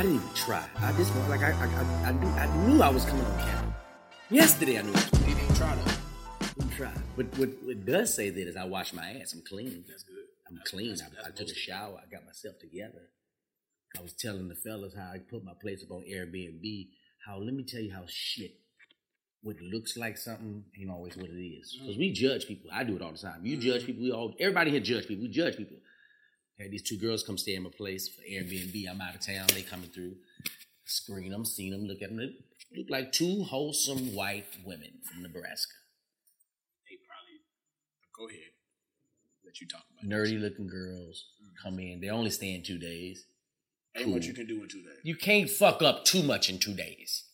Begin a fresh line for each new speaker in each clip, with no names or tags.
I didn't even try. I just like I I, I, knew, I knew I was coming on camera. Yesterday I knew I was
he didn't try to.
didn't try. But what, what does say that is I wash my ass. I'm clean.
That's good.
I'm clean. I, I took a shower. I got myself together. I was telling the fellas how I put my place up on Airbnb. How let me tell you how shit. What looks like something ain't always what it is. Because we judge people. I do it all the time. You judge mm-hmm. people. We all. Everybody here judge people. We judge people. Had these two girls come stay in my place for Airbnb. I'm out of town. They coming through. Screen them, seen them, look at them. They look like two wholesome white women from Nebraska.
They probably go ahead. Let you talk about
Nerdy looking girls mm. come in. They only stay in two days.
Ain't
cool.
what you can do in two days.
You can't fuck up too much in two days.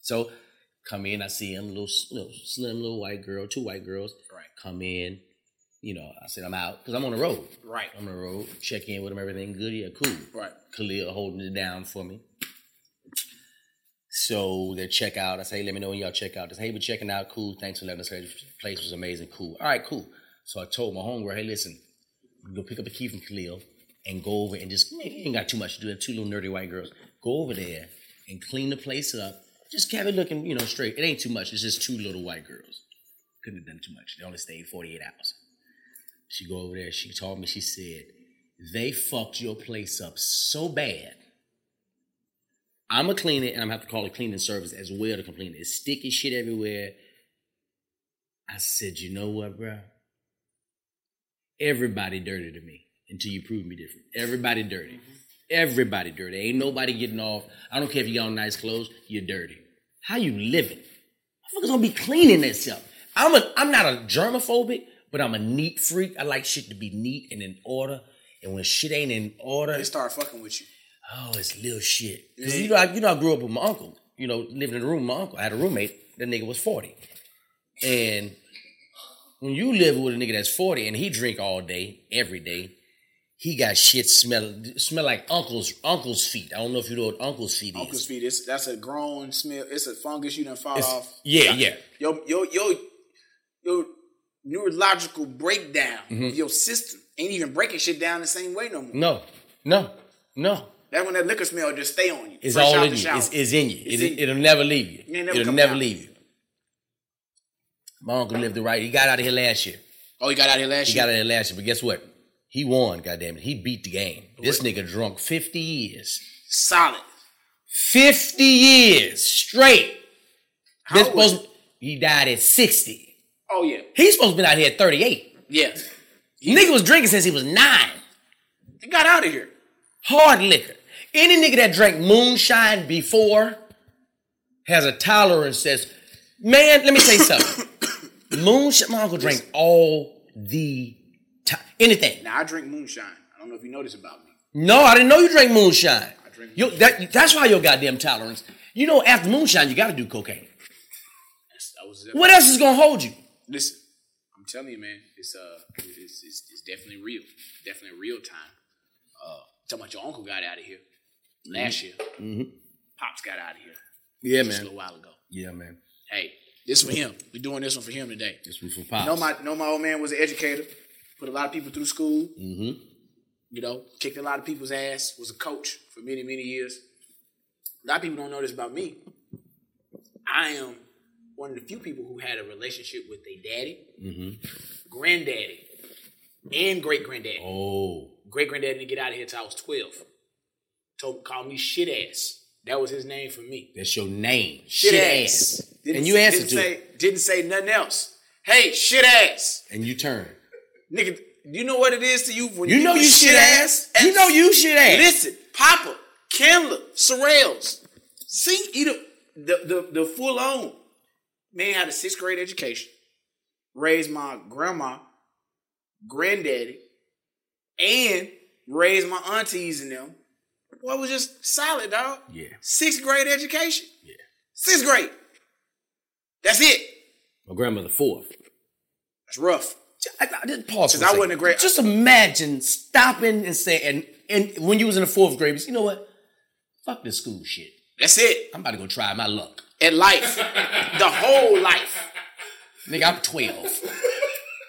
So come in, I see them, little, little slim little white girl, two white girls.
Right.
Come in, you know, I said I'm out because I'm on the road.
Right.
I'm on the road. Check in with them, everything good. Yeah, cool.
Right.
Khalil holding it down for me. So they check out. I say, let me know when y'all check out. Say, hey, we're checking out. Cool. Thanks for letting us. The place was amazing. Cool. All right, cool. So I told my homegirl, hey, listen, go pick up a key from Khalil and go over and just, you ain't got too much to do. Two little nerdy white girls. Go over there and clean the place up. Just have it looking, you know, straight. It ain't too much. It's just two little white girls. Couldn't have done too much. They only stayed 48 hours. She go over there. She told me, she said, they fucked your place up so bad. I'm gonna clean it, and I'm gonna have to call a cleaning service as well to clean it. It's sticky shit everywhere. I said, you know what, bro? Everybody dirty to me until you prove me different. Everybody dirty. Mm-hmm. Everybody dirty. Ain't nobody getting off. I don't care if you got on nice clothes, you're dirty. How you living? Motherfuckers gonna be cleaning themselves. I'm a I'm not a germophobic, but I'm a neat freak. I like shit to be neat and in order. And when shit ain't in order,
They start fucking with you.
Oh, it's little shit. you know, I, you know, I grew up with my uncle. You know, living in a room with my uncle. I had a roommate. That nigga was forty, and when you live with a nigga that's forty and he drink all day, every day, he got shit smell smell like uncle's uncle's feet. I don't know if you know what uncle's feet
Uncle's
is.
feet. It's, that's a grown smell. It's a fungus you done fall off.
yeah, yeah.
Yo, yo, your your neurological breakdown
Mm-hmm.
of your system ain't even breaking shit down the same way no more.
No, no, no.
That's when that liquor smell just stay on you.
It's all in you. It's, it's in you.
It's
It, will never leave you.
Never
It'll never
out.
leave you. My uncle lived the right. He got out of here last year.
oh, you got out here last
He
year.
He got out of here last year, but guess what? He won. Goddamn it! He beat the game. This nigga drunk fifty years.
Solid.
50 years straight.
How
This supposed, he died at 60.
Oh yeah,
He's supposed to be out here at 38.
yeah.
Nigga was drinking since he was nine.
He got out of here.
Hard liquor. Any nigga that drank moonshine before has a tolerance that's, man, let me tell you something. moonshine, my uncle drank all the time. Anything.
Now I drink moonshine. I don't know if you know this about me.
No, I didn't know you drank moonshine.
I drink
Yo, that, that's why your goddamn tolerance. You know, after moonshine, you gotta do cocaine.
That's- I was
What else is gonna hold you?
Listen. I'm telling you, man. It's uh, it's it's, it's definitely real. Definitely real time. Uh, talking about your uncle got out of here last year. Pops got out of here
Yeah,
just a little while ago.
Yeah, man.
Hey, this for him. We're doing this one for him today.
This one from Pops.
Know my know my old man was an educator. Put a lot of people through school.
mm-hmm.
You know, kicked a lot of people's ass. Was a coach for many many years. A lot of people don't know this about me. I am one of the few people who had a relationship with their daddy, mm-hmm. granddaddy, and great granddaddy.
Oh.
Great granddaddy didn't get out of here till I was twelve. Told called me shit ass. That was his name for me.
That's your name.
Shit, ass. Didn't-
And you answered
didn't
to
say,
it.
Didn't say nothing else. Hey, shit ass.
And you turn.
Nigga, you know what it is to you when
You know you shit ass. You know you shit ass.
Listen, Papa, Candler, Sorrells. See, either the, the, the full on. Man had a sixth grade education, raised my grandma, granddaddy, and raised my aunties and them. Boy, was just solid, dog.
Yeah.
Sixth grade education.
Yeah.
Sixth grade. That's it.
My grandmother fourth.
That's rough.
I, I just pause Because
I
second.
wasn't a great-
Just imagine stopping and saying, and, and when you was in the fourth grade, you know what? Fuck this school shit.
That's it.
I'm about to go try my luck.
At life. the whole life.
Nigga, I'm 12.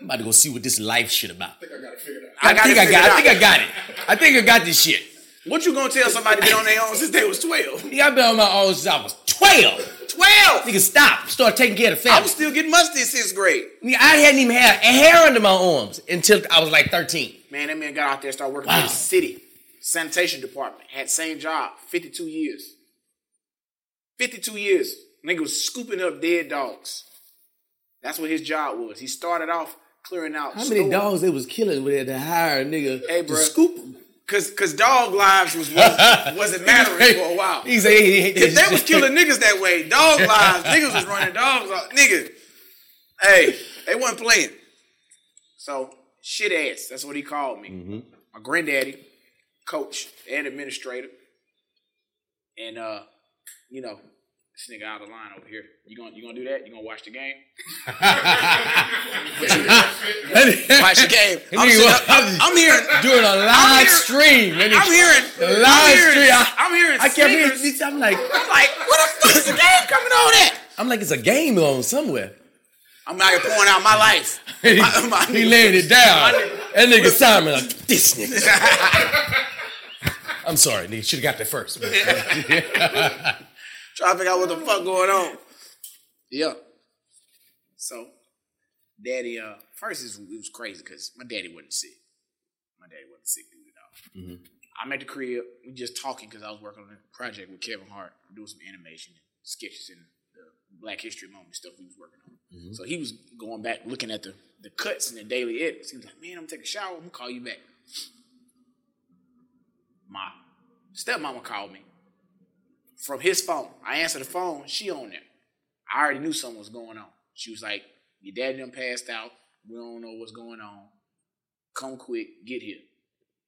I'm about to go see what this life shit about.
I think I got it figured out.
I,
got
think I got.
figured
I think I got it. I think I got this shit.
What you gonna tell somebody been on their own since they was 12?
Nigga, I've been on my own since I was 12.
12!
Nigga, stop. Start taking care of the family.
I
family.
was still getting musty in sixth grade.
Nigga, I hadn't even had a hair under my arms until I was like 13.
Man, that man got out there and started working
Wow.
for the city sanitation department. Had same job, 52 years. 52 years. Nigga was scooping up dead dogs. That's what his job was. He started off clearing out.
How many dogs they was killing with had to hire a nigga
Hey,
to
bruh.
scoop 'em?
Cause, cause dog lives was wasn't, wasn't mattering for a while.
He said, he, he,
If they was killing niggas that way, dog lives, niggas was running dogs off. Nigga, hey, they wasn't playing. So, shit ass, that's what he called me. My granddaddy, coach, and administrator. And, uh, you know, this nigga out of line over here. You gonna, you gonna do that? You gonna watch the game? Watch the game. I'm, sitting up- I'm, I'm hearing,
doing a live
I'm hearing-
stream. nigga.
I'm hearing,
The
I'm
live
hearing,
stream. I-
I'm hearing
I kept
singers.
hearing. I'm like,
I'm like, what the fuck is the game coming on at?
I'm like, it's a game on somewhere.
I'm out here pouring out my life.
he
My- my
he laying it down. That nigga Simon like this nigga. I'm sorry, nigga. Should have got there first.
Trying to figure out what the fuck going on. Yeah. So, daddy, uh, first it was, it was crazy because my daddy wasn't sick. My daddy wasn't sick, dude, at all. I'm at the crib, we just talking because I was working on a project with Kevin Hart, doing some animation and sketches and the Black History Moment stuff we was working on. So he was going back, looking at the, the cuts and the daily edits. He was like, man, I'm gonna take a shower, I'm gonna call you back. My stepmama called me from his phone. I answered the phone, she on there. I already knew something was going on. She was like, Your dad done passed out. We don't know what's going on. Come quick, get here.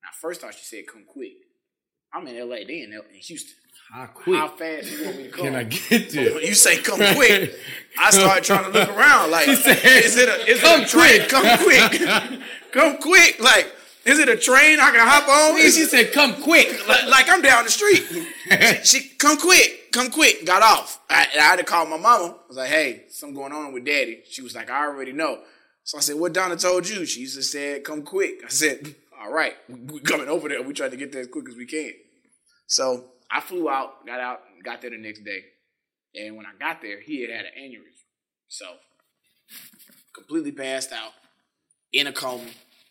Now, first thought she said, Come quick. I'm in LA, they in, L- in Houston.
How quick?
How fast you want me to come?
can I get there?
When you say come quick, I start trying to look around like,
said,
is it a, is
"Come
it a train?
quick."
Come quick. come quick. Like, is it a train I can hop on?
She said, "Come quick."
like, like I'm down the street. she, she come quick, come quick. Got off. I, I had to call my mama. I was like, hey, something going on with daddy. She was like, I already know. So I said, what Donna told you? She just said, come quick. I said, all right, we, coming over there. We trying to get there as quick as we can. So I flew out, got out, got there the next day. And when I got there, he had had an aneurysm. So completely passed out, in a coma.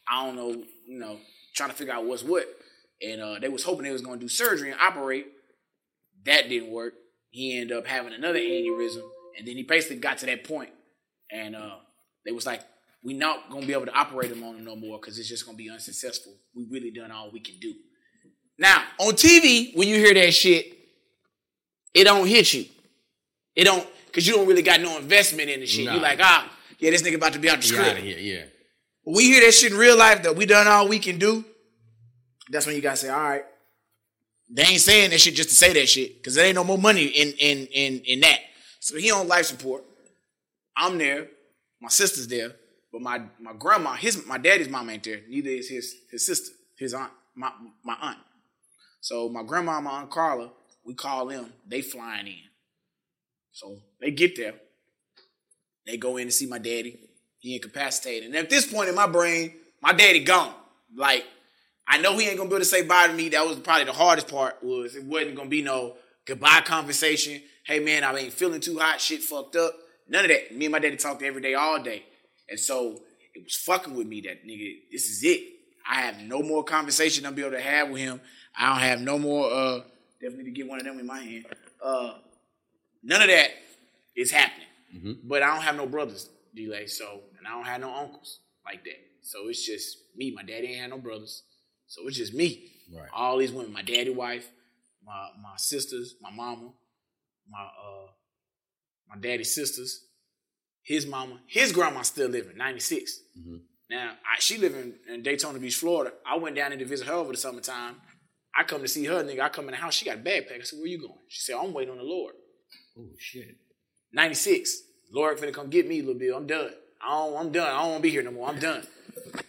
I don't know, you know, trying to figure out what's what. And uh, they was hoping they was gonna do surgery and operate. That didn't work. He ended up having another aneurysm, and then he basically got to that point, and uh, they was like, "We not gonna be able to operate him on him no more because it's just gonna be unsuccessful. We really done all we can do." Now on TV, when you hear that shit, it don't hit you. It don't because you don't really got no investment in the shit.
Nah.
You like, ah, yeah, this nigga about to be out the
Get
script.
out of here, yeah.
We hear that shit in real life that we done all we can do, that's when you gotta say, all right. They ain't saying that shit just to say that shit, because there ain't no more money in in in in that. So he on life support. I'm there, my sister's there, but my my grandma, his my daddy's mom ain't there. Neither is his his sister, his aunt, my my aunt. So my grandma, and my aunt Carla, we call them. They flying in. So they get there. They go in to see my daddy. He incapacitated. And at this point in my brain, my daddy gone. Like, I know he ain't gonna be able to say bye to me. That was probably the hardest part. Was it wasn't gonna be no goodbye conversation. Hey man, I ain't feeling too hot. Shit fucked up. None of that. Me and my daddy talked every day, all day. And so it was fucking with me that nigga. This is it. I have no more conversation I'm be able to have with him. I don't have no more. uh Definitely to get one of them in my hand. Uh None of that is happening. But I don't have no brothers, delay. So, and I don't have no uncles like that. So it's just me. My daddy ain't had no brothers. So it's just me.
Right.
All these women, my daddy wife, my my sisters, my mama, my uh my daddy's sisters, his mama, his grandma still living, 96. Now, I, she living in Daytona Beach, Florida. I went down there to visit her over the summertime. I come to see her, nigga. I come in the house. She got a backpack. I said, "Where you going?" She said, "I'm waiting on the Lord."
Oh shit.
96. Lord finna come get me, little Bill. I'm done. I don't, I'm done. I don't want to be here no more. I'm done.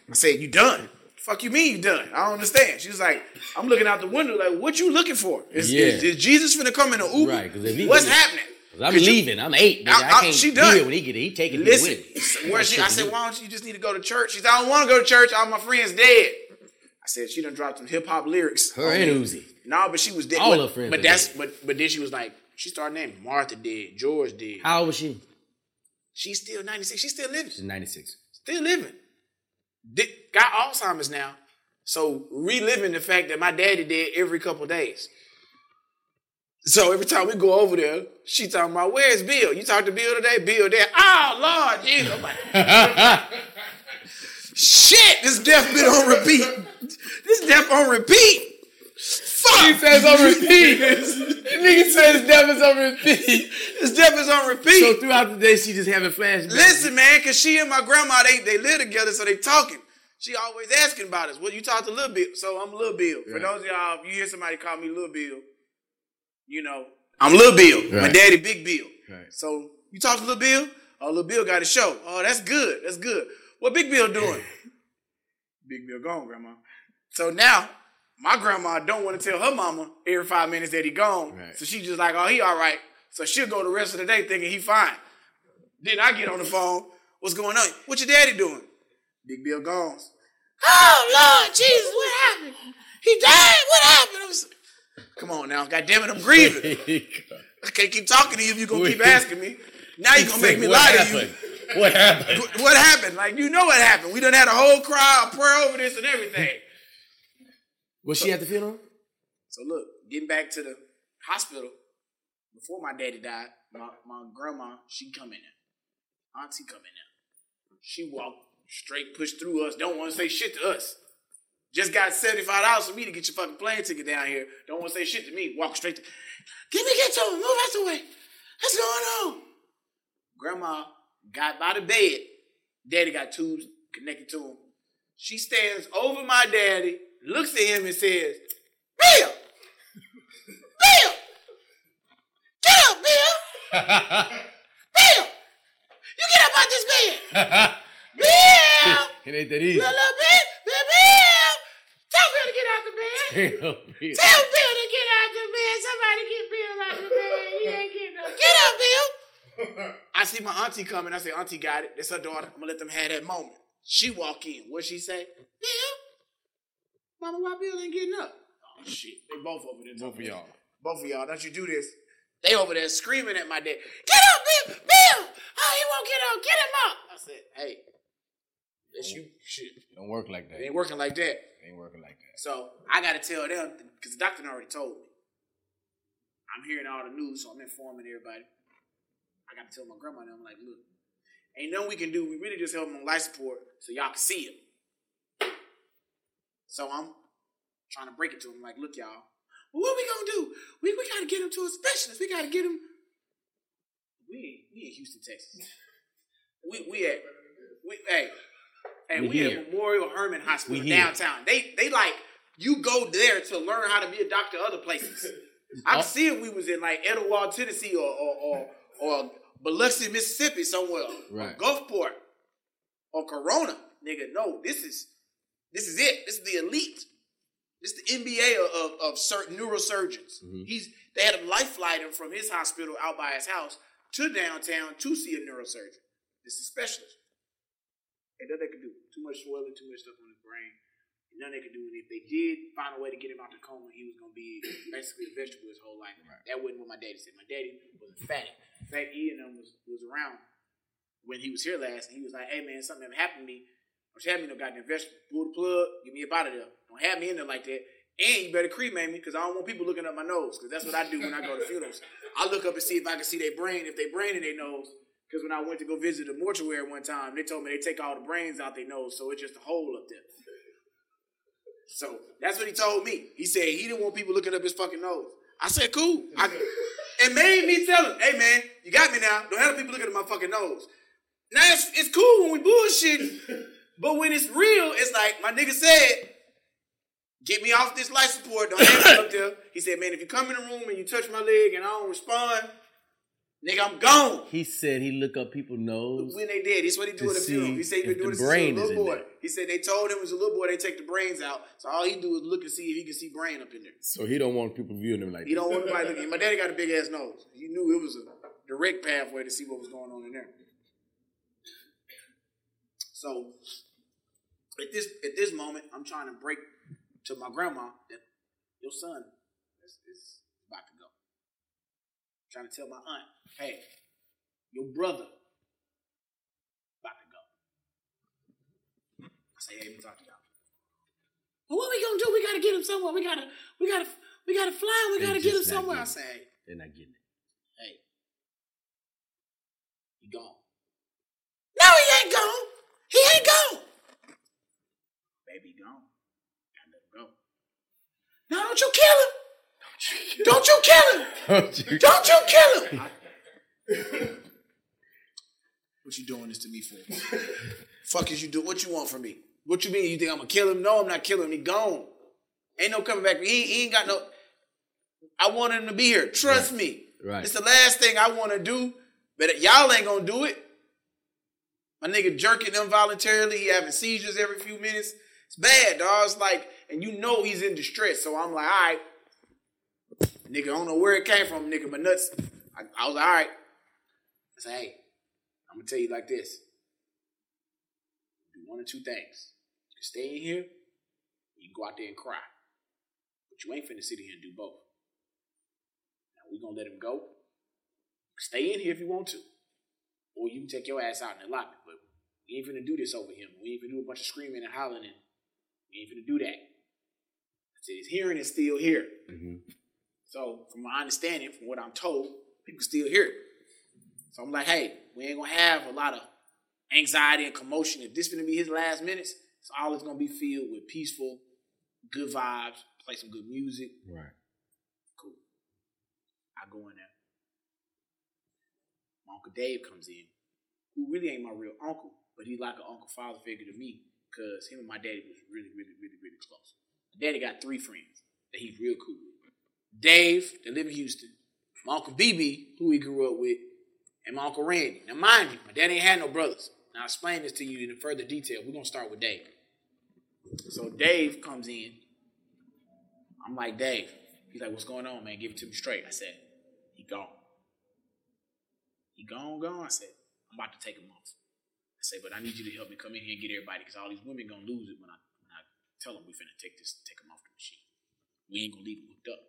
I said, You done? Fuck you mean you done? I don't understand. She was like, I'm looking out the window, like, what you looking for? Is,
Yeah.
is, is Jesus finna come in an Uber?
Right, 'cause if he-
What's happening?
'Cause I'm
'Cause you-
leaving. I'm eight. Nigga.
I-
I,
I-
can't
she
be
done.
here when he get. He taking me with him.
where she, I said, why don't you just need to go to church? She said, I don't want to go to church. All my friends dead. I said, she done dropped some hip hop lyrics.
Her and Uzi.
No, but she was dead.
All
but,
her friends
But that's
dead.
but but then she was like, she started naming Martha dead, George dead.
How old was she?
She's still 96. She's still living.
She's 96.
Still living. Got Alzheimer's now. So reliving the fact that my daddy did every couple days. So every time we go over there, she talking about where's Bill? You talked to Bill today? Bill there. Oh Lord, Jesus. I'm like, shit, this death been on repeat. This death on repeat. Fuck.
He says on repeat. Nigga says death is on repeat.
This death is on repeat.
So throughout the day, she just having flashbacks.
Listen, man, cause she and my grandma they they live together, so they talking. She always asking about us. Well, you talk to Lil Bill, so I'm Lil Bill. For
Right.
those of y'all, if you hear somebody call me Lil Bill, you know I'm Lil Bill. My daddy Big Bill.
Right.
So you talk to Lil Bill. Oh, Lil Bill got a show. Oh, that's good. That's good. What Big Bill doing? Big Bill gone, grandma. So now my grandma don't want to tell her mama every five minutes that he gone.
Right.
So she just like, oh, he all right. So she'll go the rest of the day thinking he fine. Then I get on the phone. What's going on? What your daddy doing? Big Bill gone. Oh Lord Jesus, what happened? He died. What happened? I was- Come on now, God damn it, I'm grieving. I can't keep talking to you if you're gonna keep asking me. Now you're gonna make me
what
lie to you.
What happened?
What- What happened? Like you know what happened. We done had a whole cry, a prayer over this and everything.
Was she at the funeral?
So look, getting back to the hospital, before my daddy died, my, my grandma, she come in there. Auntie come in there. She walked straight, pushed through us, don't want to say shit to us. Just got $75 for me to get your fucking plane ticket down here. Don't want to say shit to me. Walk straight to Give me get to him, move out the way. What's going on? Grandma got by the bed. Daddy got tubes connected to him. She stands over my daddy, looks at him and says, Bill! Bill! Get up, Bill! Bill! You get up out this bed! Bill!
It ain't that easy.
Little bit, Bill! Tell Bill to get out the bed! Tell Bill Tell Bill to get out the bed! Somebody get Bill out the bed! He ain't getting up. Get up, Bill! I see my auntie coming. I say, Auntie got it. It's her daughter. I'm gonna let them have that moment. She walk in. What she say? Bill, Mama, why Bill ain't getting up? Oh shit! They both over there.
Both of y'all.
Both of y'all. Don't you do this? They over there screaming at my dad. Get up, Bill! Bill! Oh, he won't get up. Get him up. I said, Hey, that's you. Shit,
Don't work like that.
it ain't working like that.
Ain't working like that.
So I gotta tell them because the doctor already told me. I'm hearing all the news, so I'm informing everybody. I gotta tell my grandma. And I'm like, look, ain't nothing we can do. We really just help him on life support so y'all can see him. So I'm trying to break it to him. Like, look, y'all, what we gonna do? We we gotta get him to a specialist. We gotta get him. We we in Houston, Texas. We we at we hey hey
We
we, at Memorial Hermann Hospital downtown. They they like you go there to learn how to be a doctor other places. I can see if we was in like Etowah, Tennessee, or or or, or Biloxi, Mississippi, somewhere, or Gulfport, or Corona, nigga. No, this is this is it. This is the elite. This is the NBA of, of, of certain neurosurgeons.
Mm-hmm.
He's they had him life flight him from his hospital out by his house to downtown to see a neurosurgeon. This is a specialist. And nothing they could do. Too much swelling, too much stuff on his brain. And nothing they could do. And if they did find a way to get him out the coma, he was gonna be basically a vegetable his whole life. That wasn't what my daddy said. My daddy was a fatty. In fact, Ian was was around when he was here last, and he was like, "Hey man, something happened to me. Don't have me no goddamn vegetable. Pull the plug, get me up out of there. Don't have me in there like that. And you better cremate me because I don't want people looking up my nose because that's what I do when I go to funerals. I look up and see if I can see their brain, if they brain in their nose. Because when I went to go visit the mortuary one time, they told me they take all the brains out their nose, so it's just a hole up there. So that's what he told me. He said he didn't want people looking up his fucking nose. I said, cool. I, it made me tell him, hey man, you got me now. Don't have people looking at my fucking nose. Now it's, it's cool when we bullshit, but when it's real, it's like my nigga said, get me off this life support. Don't have me up there. He said, man, if you come in the room and you touch my leg and I don't respond, nigga, I'm gone.
He said he look up people's nose.
When they did, that's what he do at the funeral. He said he been doing this
brain
was a little boy.
there.
He said they told him as a little boy they take the brains out. So all he do is look and see if he can see brain up in there.
So he don't want people viewing him like
He
that.
don't want nobody looking. My daddy got a big ass nose. He knew it was a direct pathway to see what was going on in there. So at this at this moment, I'm trying to break to my grandma that your son is, is about to go. I'm trying to tell my aunt, hey, your brother about to go. I say, hey, we talked about. Well, what are we gonna do? We gotta get him somewhere. We gotta, we gotta, we gotta fly. We
They
gotta get him somewhere. I say, hey,
They're not getting it.
hey, he gone. No, he ain't gone. He ain't gone. Baby gone. Gotta let him go. No, don't you kill him. Don't you kill him. Don't you kill him. what you doing this to me for? Fuck is you do? What you want from me? What you mean? You think I'm gonna kill him? No, I'm not killing him. He gone. Ain't no coming back. He, he ain't got no. I want him to be here. Trust me.
Right.
It's the last thing I want to do, but y'all ain't gonna do it. My nigga jerking involuntarily. He having seizures every few minutes. It's bad, dog. It's like, and you know he's in distress. So I'm like, all right, nigga. I don't know where it came from, nigga. My nuts. I, I was like, all right. I said, hey, I'm gonna tell you like this. Do one or two things. You can stay in here. You can go out there and cry. But you ain't finna sit here and do both. Now we gonna let him go. Stay in here if you want to. Or you can take your ass out in the lobby. But we ain't finna do this over him. We ain't finna do a bunch of screaming and hollering and we ain't finna do that. I said his hearing is still here.
Mhm.
So from my understanding, from what I'm told, people still hear it. So I'm like, hey, we ain't gonna have a lot of anxiety and commotion. If this gonna be his last minutes, it's always gonna be filled with peaceful, good vibes, play some good music.
Right.
Cool. I go in there. My Uncle Dave comes in, who really ain't my real uncle, but he's like an uncle father figure to me because him and my daddy was really, really, really, really close. My daddy got three friends that he's real cool with. Dave, that live in Houston, my Uncle BB, who he grew up with, and my Uncle Randy. Now, mind you, my daddy ain't had no brothers. Now, I'll explain this to you in further detail. We're to start with Dave. So, Dave comes in. I'm like, Dave. He's like, what's going on, man? Give it to me straight. I said, he gone. He gone, gone? I said, I'm about to take him off. Said, but I need you to help me come in here and get everybody because all these women going to lose it when I, when I tell them we finna take this, take them off the machine. We ain't going to leave them hooked up.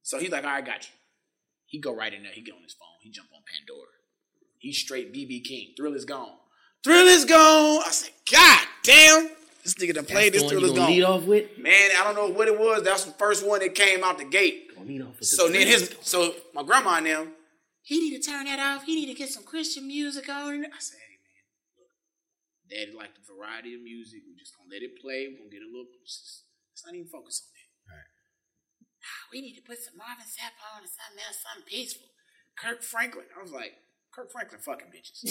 So he's like, all right, got you. He go right in there. He get on his phone. He jump on Pandora. He's straight BB King. Thrill is gone. Thrill is gone. I said, God damn. This nigga done played this Thrill is gone.
lead off with?
Man, I don't know what it was. That's the first one that came out the gate.
Gonna lead off with
So
the
then his so my grandma and them, he need to turn that off. He need to get some Christian music on. I said, hey man, look, daddy like the variety of music. We just gonna let it play. We're gonna get a little let's let's not even focus on that.
Right.
Nah, We need to put some Marvin Sapp on and something else, something peaceful. Kirk Franklin. I was like, Kirk Franklin fucking bitches.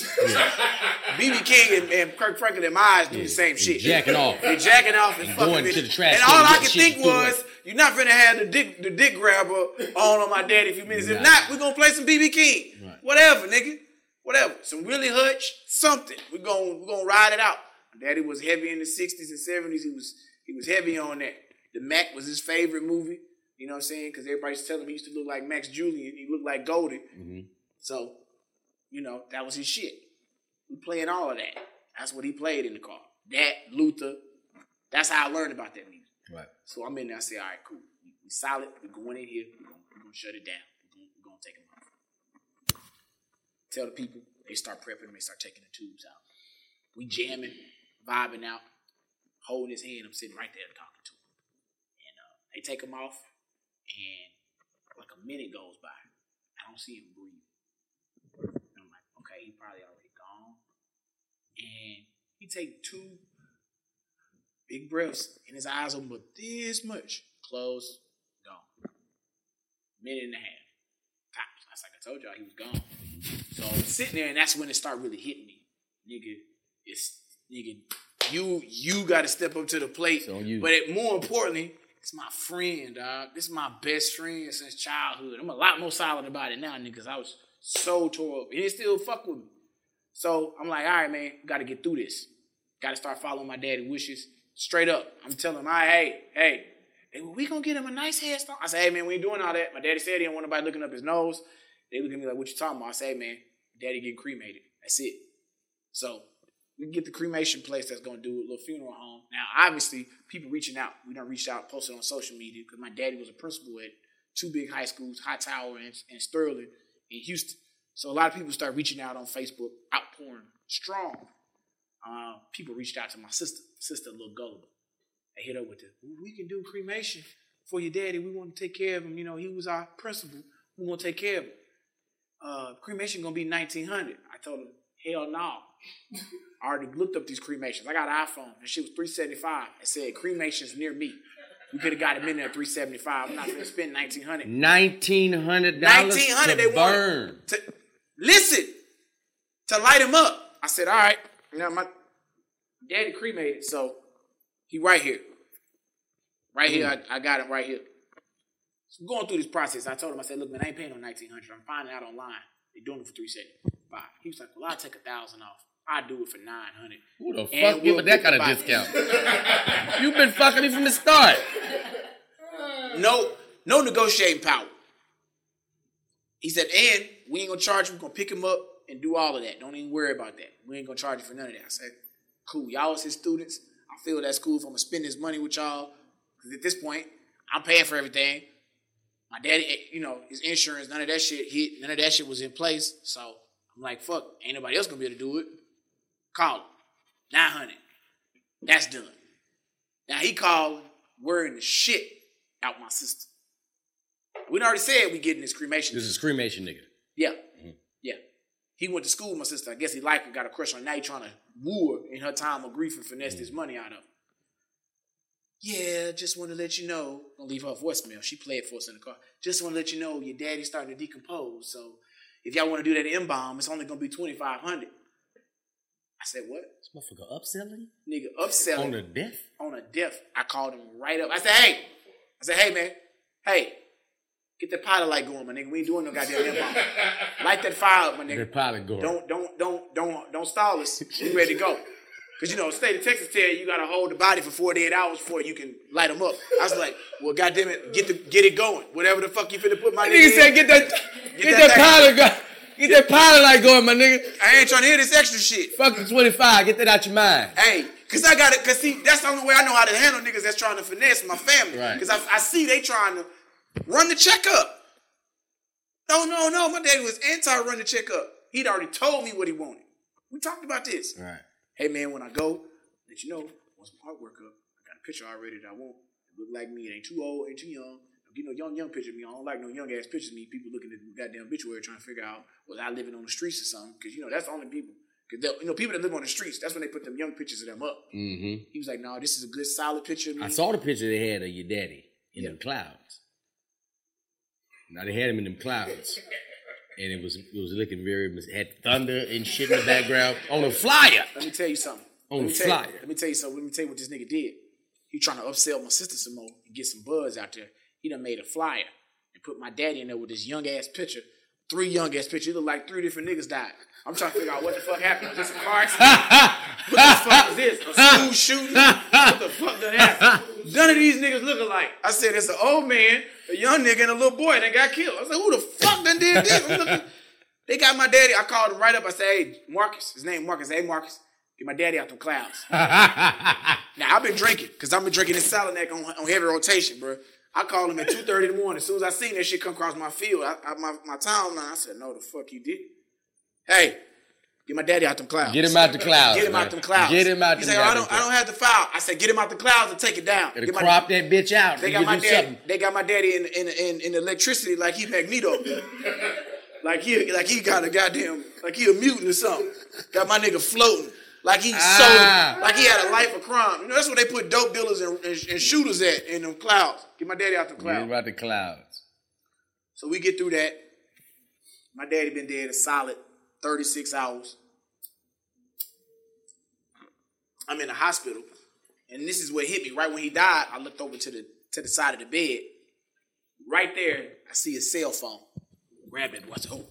BB King and, and Kirk Franklin in my eyes do the same shit.
Jacking off.
They jacking off and,
And
fucking
going to
bitches.
the trash
And all I could think was, you're not gonna have the dick the dick grabber on on my daddy a few minutes. If not, we're gonna play some BB King.
Right.
Whatever, nigga. Whatever. Some Willie Hutch, something. We're gonna we're gonna ride it out. My daddy was heavy in the 60s and 70s. He was he was heavy on that. The Mack was his favorite movie. You know what I'm saying? Because everybody's telling him he used to look like Max Julien. He looked like Goldie.
Mhm.
So, you know, that was his shit. We playing all of that. That's what he played in the car. That, Luther. That's how I learned about that music.
Right.
So I'm in there. I say, all right, cool. We, solid. We're going in here. We're we're gonna shut it down. We're going we're gonna take him off. Tell the people. They start prepping. They start taking the tubes out. We jamming, vibing out, holding his hand. I'm sitting right there talking to him. And uh, they take him off, and like a minute goes by. I don't see him breathe. And I'm like, okay, he probably already gone. And he take two big breaths, and his eyes open, but this much. Close, gone. Minute and a half. Tops. That's like I told y'all, he was gone. So I'm sitting there, and that's when it started really hitting me, nigga. It's nigga, you you got to step up to the plate.
It's on you.
But it, more importantly, it's my friend, dog. This is my best friend since childhood. I'm a lot more solid about it now, niggas. I was so tore up, and he still fuck with me. So I'm like, all right, man, got to get through this. Got to start following my daddy wishes. Straight up, I'm telling him, all right, hey, hey, hey, we gonna get him a nice headstone. I said, hey, man, we ain't doing all that. My daddy said he didn't want nobody looking up his nose. They look at me like, what you talking about? I say, man, daddy getting cremated. That's it. So we get the cremation place that's gonna do a little funeral home. Now, obviously, people reaching out. We done reached out, posted on social media because my daddy was a principal at two big high schools, Hightower and, and Sterling in Houston. So a lot of people start reaching out on Facebook, outpouring strong. Uh, people reached out to my sister, sister a little gullible. They hit up with the, we can do cremation for your daddy. We want to take care of him. You know, he was our principal. We want to take care of him. Uh, cremation gonna be nineteen hundred. I told him, hell no. I already looked up these cremations. I got an iPhone. That shit was three seventy five. It said cremations near me. We could have got him in there at three seventy five. I'm not gonna spend nineteen hundred.
Nineteen hundred dollars
Nineteen hundred. They
burn.
want to listen to light him up. I said, all right. You know, my daddy cremated, so he right here, right here. I, I got him right here. So going through this process, I told him, I said, look, man, I ain't paying no nineteen hundred. I'm finding out online. They're doing it for three seventy five. He was like, well, I'll take a thousand off. I do it for nine hundred.
Who the fuck
And we'll
that kind of discount? You've been fucking me from the start.
No, no negotiating power. He said, and we ain't gonna charge him, We're gonna pick him up and do all of that. Don't even worry about that. We ain't gonna charge you for none of that. I said, cool. Y'all was his students. I feel that's cool if I'm gonna spend this money with y'all. Cause at this point, I'm paying for everything. My daddy, eh, you know, his insurance, none of that shit hit. None of that shit was in place. So I'm like, fuck, ain't nobody else gonna be able to do it. Call him. 900. That's done. Now he called, worrying the shit out my sister. We already said we getting this cremation.
This is cremation nigga.
Yeah. Yeah. He went to school with my sister. I guess he liked her, got a crush on her. Now he trying to woo her in her time of grief and finesse this money out of her. Yeah, just want to let you know. I'll leave her a voicemail. She played for us in the car. Just want to let you know your daddy's starting to decompose. So if y'all want to do that embalm, it's only gonna be twenty five hundred. I said, what?
This motherfucker upselling
Nigga, upselling
on a death.
on a death. I called him right up. I said, hey. I said, hey, man. Hey, get that pilot light going, my nigga. We ain't doing no goddamn embalm. Light that fire up, my nigga.
Get The pilot going.
Don't, don't, don't, don't, don't stall us. We ready to go. Cause you know, state of Texas tell you you gotta hold the body for 48 hours before you can light them up. I was like, well, goddamn it, get the, get it going. Whatever the fuck you finna put my nigga
said, get that, get,
that
that
thing.
pilot go, get that pilot light going, my nigga.
I ain't trying to hear this extra shit.
Fuck the twenty five. Get that out your mind.
Hey, cause I got it. Cause see, that's the only way I know how to handle niggas that's trying to finesse my family.
Right.
Cause I, I see they trying to run the checkup. No, no, no. My daddy was anti run the checkup. He'd already told me what he wanted. We talked about this.
Right.
Hey man, when I go, let you know. Once my heart work up, I got a picture already that I want. It look like me. It ain't too old, ain't too young. Don't get no young, young picture of me. I don't like no young ass pictures of me. People looking at the goddamn obituary trying to figure out was I living on the streets or something? Because you know that's the only people. Because you know people that live on the streets, that's when they put them young pictures of them up.
Mm-hmm.
He was like, "No, this is a good, solid picture of me."
I saw the picture they had of your daddy in the clouds. Now they had him in them clouds, and it was it was looking very had thunder and shit in the background on a flyer.
Let me tell you something.
On
me tell you,
flyer.
let me tell you something. Let me tell you what this nigga did. He trying to upsell my sister some more and get some buzz out there. He done made a flyer and put my daddy in there with this young ass picture. Three young ass pictures. It look like three different niggas died. I'm trying to figure out what the fuck happened. Was this a car accident? what the fuck is this? A school shooting? What the fuck done happened? None of these niggas look alike. I said it's an old man, a young nigga, and a little boy that got killed. I was like, who the fuck done did this? I'm looking- They got my daddy. I called him right up. I said, hey, Marcus. His name Marcus. Hey, Marcus. Get my daddy out the clouds. now, I've been drinking because I've been drinking this Salignac on, on heavy rotation, bro. I called him at 2.30 in the morning. As soon as I seen that shit come across my field, I, I, my, my timeline, I said, no, the fuck you did. Hey, get my daddy out them clouds.
Get him out the clouds.
Get him
man.
out them clouds.
Get him out
He said, I don't, I don't have the file. I said, get him out the clouds and take it down. Get my-
crop that bitch out.
they got my daddy.
something.
They got my daddy in in in, in electricity like he Magneto. like he like he got a goddamn like he a mutant or something. Got my nigga floating like he
Ah.
sold like he had a life of crime. You know that's what they put dope dealers and, and, and shooters at in them clouds. Get my daddy out the
Get
clouds.
him out the clouds.
So we get through that. My daddy been dead a solid 36 hours. I'm in the hospital, and this is what hit me. Right when he died, I looked over to the to the side of the bed. Right there, I see his cell phone. Grab it. What's oh,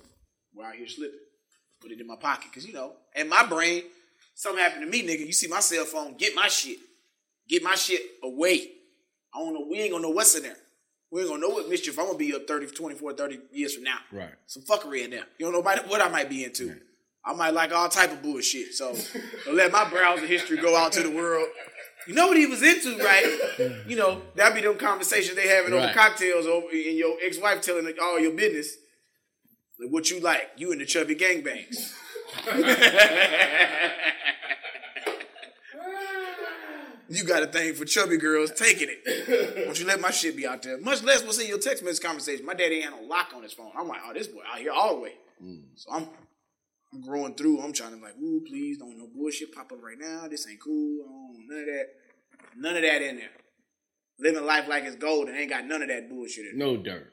we're out here slipping. Put it in my pocket, cause you know, in my brain, something happened to me, nigga. You see my cell phone, get my shit, get my shit away. I don't know. We ain't gonna know what's in there. We ain't gonna know what mischief I'm gonna be up 30, 24, 30 years from now.
Right.
Some fuckery in there. You don't know about what I might be into. I might like all type of bullshit. So let my browser history go out to the world. You know what he was into, right? You know, that'd be them conversations they having over
Right.
cocktails over and your ex-wife telling all your business. Like what you like. You and the chubby gangbangs. You got a thing for chubby girls taking it. Won't you let my shit be out there? Much less what's in your text message conversation. My daddy ain't had no lock on his phone. I'm like, oh, this boy out here all the way. Mm. So I'm I'm growing through. I'm trying to like, ooh, please don't no bullshit pop up right now. This ain't cool. I don't, none of that. None of that in there. Living life like it's gold and ain't got none of that bullshit in there.
No dirt.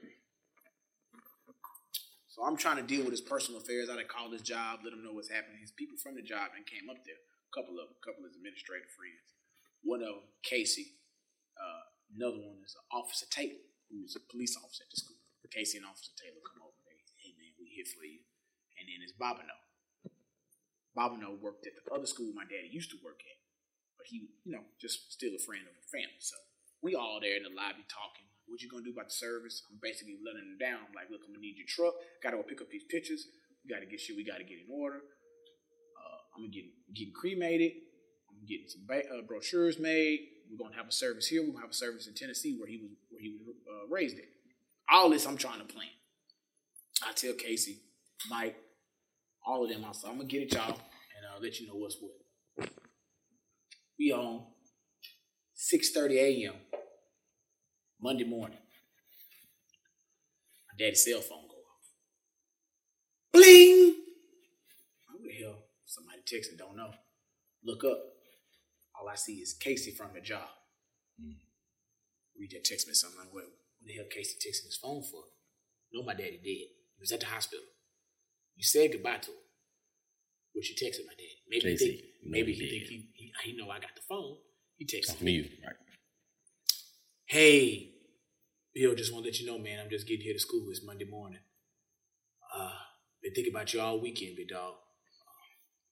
So I'm trying to deal with his personal affairs. I done called his job, let him know what's happening. His people from the job and came up there. A couple of them, a couple of his administrative friends. One of them, Casey. Uh, another one is Officer Taylor, who's a police officer at the school. Casey and Officer Taylor come over. They, hey man, we here for you. And then it's Bobino. Bobino worked at the other school my daddy used to work at, but he, you know, just still a friend of the family. So we all there in the lobby talking. What you gonna do about the service? I'm basically letting them down. I'm like, look, I'm gonna need your truck. Gotta go pick up these pictures. We gotta get shit. We gotta get in order. Uh, I'm gonna get getting cremated. I'm getting some ba- uh, brochures made. We're gonna have a service here. We're gonna have a service in Tennessee where he was where he was uh, raised at. All this I'm trying to plan. I tell Casey, Mike, all of them. Said, I'm gonna get it, y'all, and I'll let you know what's what. We on 6:30 a.m. Monday morning. My daddy's cell phone go off. Bling! Who the hell? Somebody texting, don't know. Look up. All I see is Casey from the job. Hmm. Read that text message. I'm like, what, what the hell Casey texting his phone for? No, my daddy did. He was at the hospital. You said goodbye to him. What you texted my dad? Maybe he think,
know
maybe
he
think he, he he know I got the phone. He texted
Me, right?
Hey, Bill, just want to let you know, man, I'm just getting here to school. It's Monday morning. Uh, been thinking about you all weekend, big dog.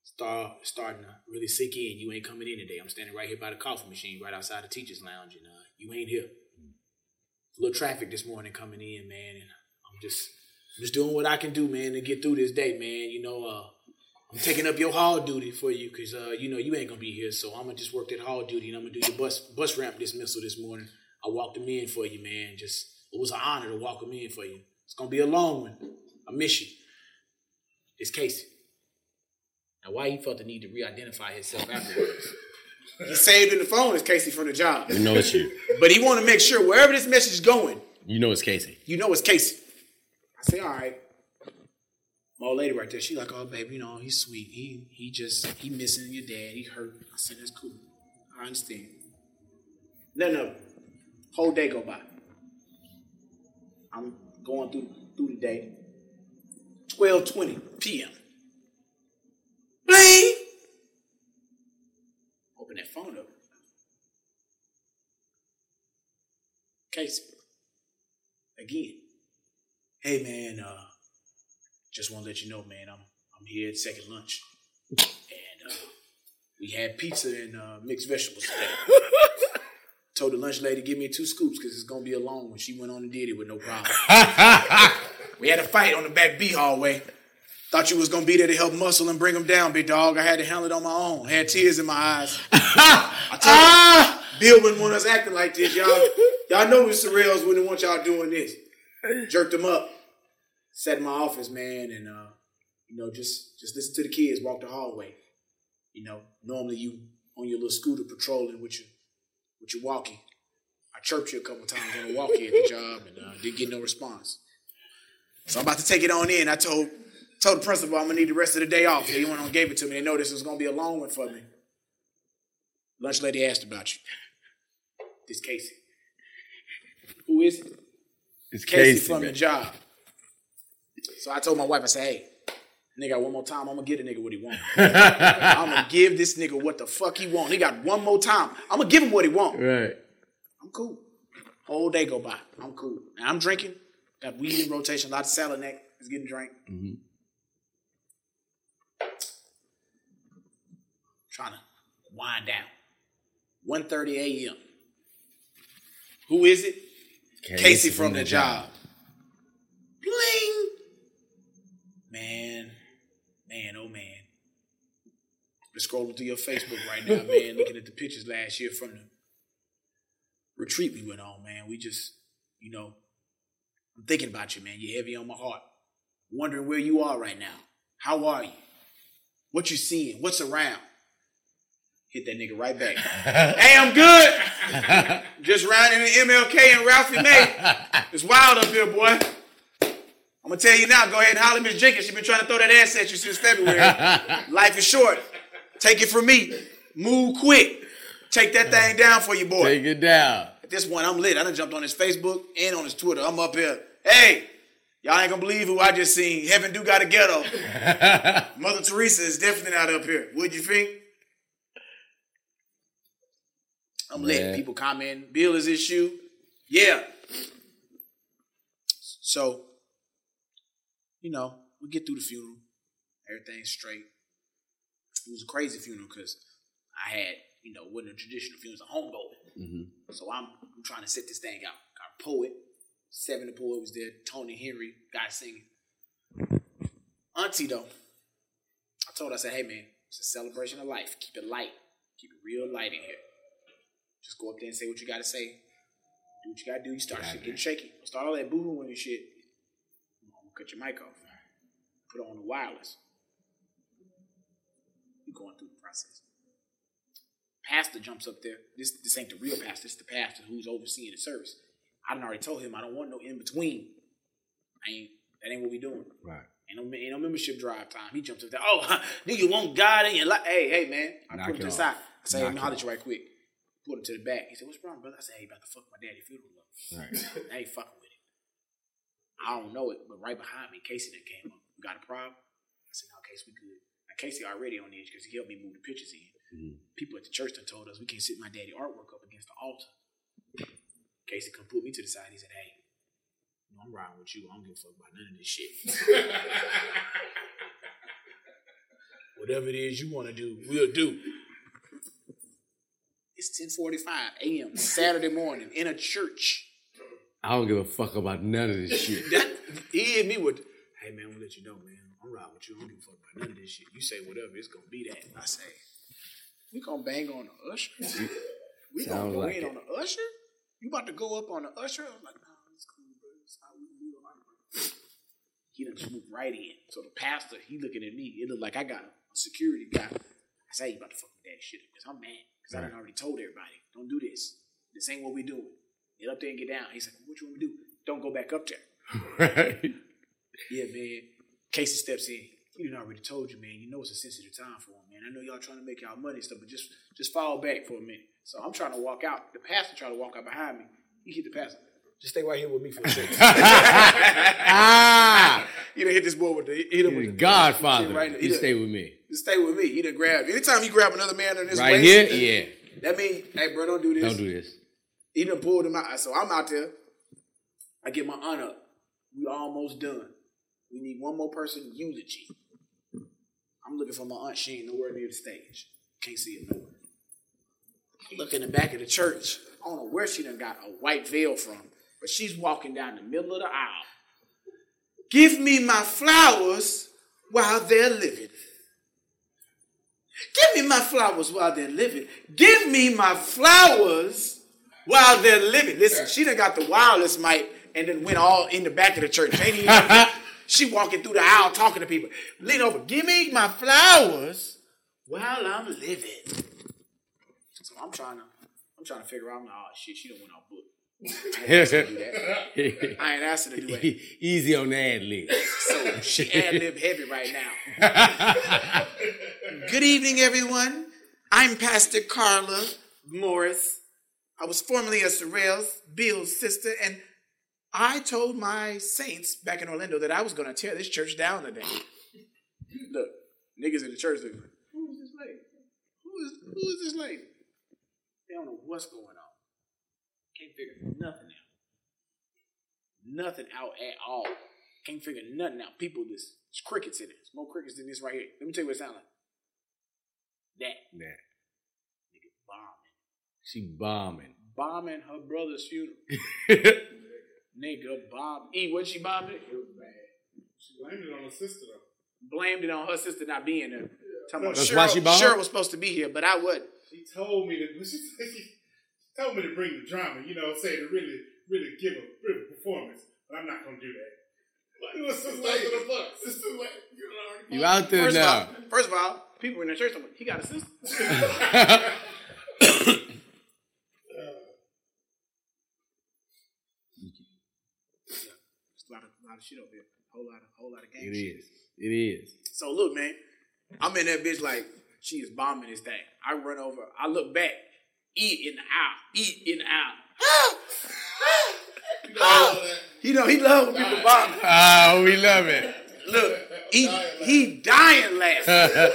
Start starting to really sink in. You ain't coming in today. I'm standing right here by the coffee machine, right outside the teachers' lounge, and uh, you ain't here. A little traffic this morning coming in, man, and I'm just, I'm just doing what I can do, man, to get through this day, man. You know, uh, I'm taking up your hall duty for you because uh, you know you ain't gonna be here, so I'm gonna just work that hall duty and I'm gonna do your bus bus ramp dismissal this morning. I walked them in for you, man. Just it was an honor to walk them in for you. It's gonna be a long one. I miss you. It's Casey. Now, why he felt the need to re-identify himself afterwards? he saved in the phone is Casey from the job,
You know it's you.
but he want to make sure wherever this message is going,
You know it's Casey.
you know it's Casey. I say, all right. My old lady right there, she like, oh baby, you know, he's sweet. He he just he missing your dad. He hurt. I said, that's cool. I understand. No, no. Whole day go by. I'm going through through the day. 12:20 p.m. Bling! Open that phone up. Casey. Again. Hey man, uh, just want to let you know, man, I'm I'm here at second lunch, and uh, we had pizza and uh, mixed vegetables today. Told the lunch lady give me two scoops because it's gonna be a long one. She went on and did it with no problem. we had a fight on the back B hallway. Thought you was gonna be there to help muscle and bring him down, big dog. I had to handle it on my own. Had tears in my eyes. I told you, Bill wouldn't want us acting like this, y'all. Y'all know we Sorrells wouldn't want y'all doing this. Jerked him up. Sat in my office, man, and uh, you know, just just listen to the kids walk the hallway. You know, normally you on your little scooter patrolling with your with your walkie. I chirped you a couple times on the walkie at the job and uh, didn't get no response. So I'm about to take it on in. I told told the principal I'm gonna need the rest of the day off. He went on and gave it to me. They know this was gonna be a long one for me. Lunch lady asked about you. This Casey. Who is it?
It's
Casey, from the job. So I told my wife, I said, hey, nigga, one more time, I'm gonna get a nigga what he want. I'm gonna give this nigga what the fuck he want. He got one more time. I'm gonna give him what he want.
Right.
I'm cool. Whole day go by. I'm cool. And I'm drinking. Got weed in rotation. A lot of Salignac is getting drank. Trying to wind down. 1.30 a.m. Who is it? Casey from the job. Bling. Man, man, oh man. Just scrolling through your Facebook right now, man, looking at the pictures last year from the retreat we went on, man. We just, you know, I'm thinking about you, man. You're heavy on my heart. Wondering where you are right now. How are you? What you seeing? What's around? Hit that nigga right back. hey, I'm good. Just riding in MLK and Ralphie May. It's wild up here, boy. I'm gonna tell you now. Go ahead and holler, Miss Jenkins. She been trying to throw that ass at you since February. Life is short. Take it from me. Move quick. Take that thing down for you, boy.
Take it down.
At this one, I'm lit. I done jumped on his Facebook and on his Twitter. I'm up here. Hey, y'all ain't gonna believe who I just seen. Heaven do got a ghetto. Mother Teresa is definitely not up here. Would you think? I'm lit. People comment. Bill is his shoe. Yeah. So, you know, we get through the funeral. Everything's straight. It was a crazy funeral because I had, you know, wasn't a traditional funeral, it was a homegoing.
Mm-hmm.
So I'm, I'm trying to set this thing out. Got a poet, Seven the poet was there, Tony Henry, guy singing. Auntie though, I told her, I said, hey man, it's a celebration of life. Keep it light. Keep it real light in here. Just go up there and say what you gotta say. Do what you gotta do. You start shit getting shaky. Start all that boo-hooing and shit. I'm cut your mic off. Put it on the wireless. You going through the process pastor jumps up there. This this ain't the real pastor. It's the pastor who's overseeing the service. I done already told him I don't want no in between. I ain't that ain't what we doing.
Right.
Ain't no ain't no membership drive time. He jumps up there. Oh, do you want God in your life? Hey, hey, man. I
Knock
put him to the side. I say, hey, let me holler at you right quick. Put him to the back. He said, what's wrong, brother? I said, hey, about to fuck my daddy funeral up.
Right.
I ain't fucking with it. I don't know it, but right behind me, Casey that came up. We got a problem? I said, no, Casey, we good. Now, Casey already on the edge because he helped me move the pictures in.
Mhm.
People at the church done told us we can't sit my daddy artwork up against the altar. Casey come put me to the side. He said, hey, you know, I'm riding with you. I don't give a fuck about none of this shit. Whatever it is you want to do, we'll do. It's 10:45 a.m. Saturday morning in a church.
I don't give a fuck about none of this shit.
That he hit me with, "Hey man, we'll let you know, man. I'm riding with you. I don't give a fuck about none of this shit. You say whatever, it's gonna be that." I say, "We gonna bang on the usher? We gonna
Sounds
go
like
in
it.
on the usher? You about to go up on the usher?" I'm like, "Nah, it's cool, bro. It's how we do it." He done swooped right in. So the pastor, he looking at me. It looked like I got a security guy. I say, "You about to fuck with that shit?" Because I'm mad. Because I done already told everybody, "Don't do this. This ain't what we doing. Get up there and get down." He's like, "What you want me to do? Don't go back up there."
right.
Yeah, man. Casey steps in. He done already told you, man. You know it's a sensitive time for him, man. I know y'all trying to make y'all money and stuff, but just just fall back for a minute. So I'm trying to walk out. The pastor trying to walk out behind me. He hit the pastor. Just stay right here with me for a second.
ah,
he done hit this boy with the he done with
the
the
Godfather.
Right, he
you
done-
stay with me.
Just stay with me. He done grab. Anytime you grab another man in this
Right
waist,
here, yeah.
that mean, hey, bro, don't do this.
Don't do this.
He done pulled him out. So I'm out there. I get my aunt up. We almost done. We need one more person, eulogy. I'm looking for my aunt. She ain't nowhere near the stage. Can't see it nowhere. I look in the back of the church. I don't know where she done got a white veil from, but she's walking down the middle of the aisle. Give me my flowers while they're living. Give me my flowers while they're living. Give me my flowers while they're living. Listen, she done got the wireless mic and then went all in the back of the church. Ain't even- she walking through the aisle talking to people. Lean over. Give me my flowers while I'm living. So I'm trying to, I'm trying to figure out. I'm like, oh shit, she don't went off book. I ain't asked her to do that. I ain't asked her to do that.
Easy on the ad lib.
So she ad lib heavy right now. Good evening, everyone. I'm Pastor Carla Morris. I was formerly a Sorrells, Bill's sister, and I told my saints back in Orlando that I was going to tear this church down today. Look, niggas in the church, they're like, who is this lady? Who is, who is this lady? They don't know what's going on. Can't figure nothing out. Nothing out at all. Can't figure nothing out. People, this there's crickets in it. There's more crickets than this right here. Let me tell you what it sounds like. That
Yeah.
Nigga bombing,
She bombing.
bombing her brother's funeral. nigga Bob E. What she bobbed it?
It was bad. She blamed it on her sister though.
Blamed it on her sister not being there. Talking about
That's
Cheryl,
why she bombed?
Cheryl was supposed to be here, but I wasn't.
She told me to. She, she told me to bring the drama. You know, say to really, really give a, give a performance. But I'm not gonna do that. But it was too late. It's too late. You know,
You out there
First of,
now.
all, first of all, people in the church, talking, he got a sister. It's a lot of, lot of shit over here. Whole lot of, whole lot of game
It
shit.
is. It is.
So look, man, I'm in that bitch like she is bombing this thing. I run over. I look back. Eat in the aisle. Eat in the aisle. Ah! You know he love when people bomb.
Oh, we love it.
Look, he he dying laughing.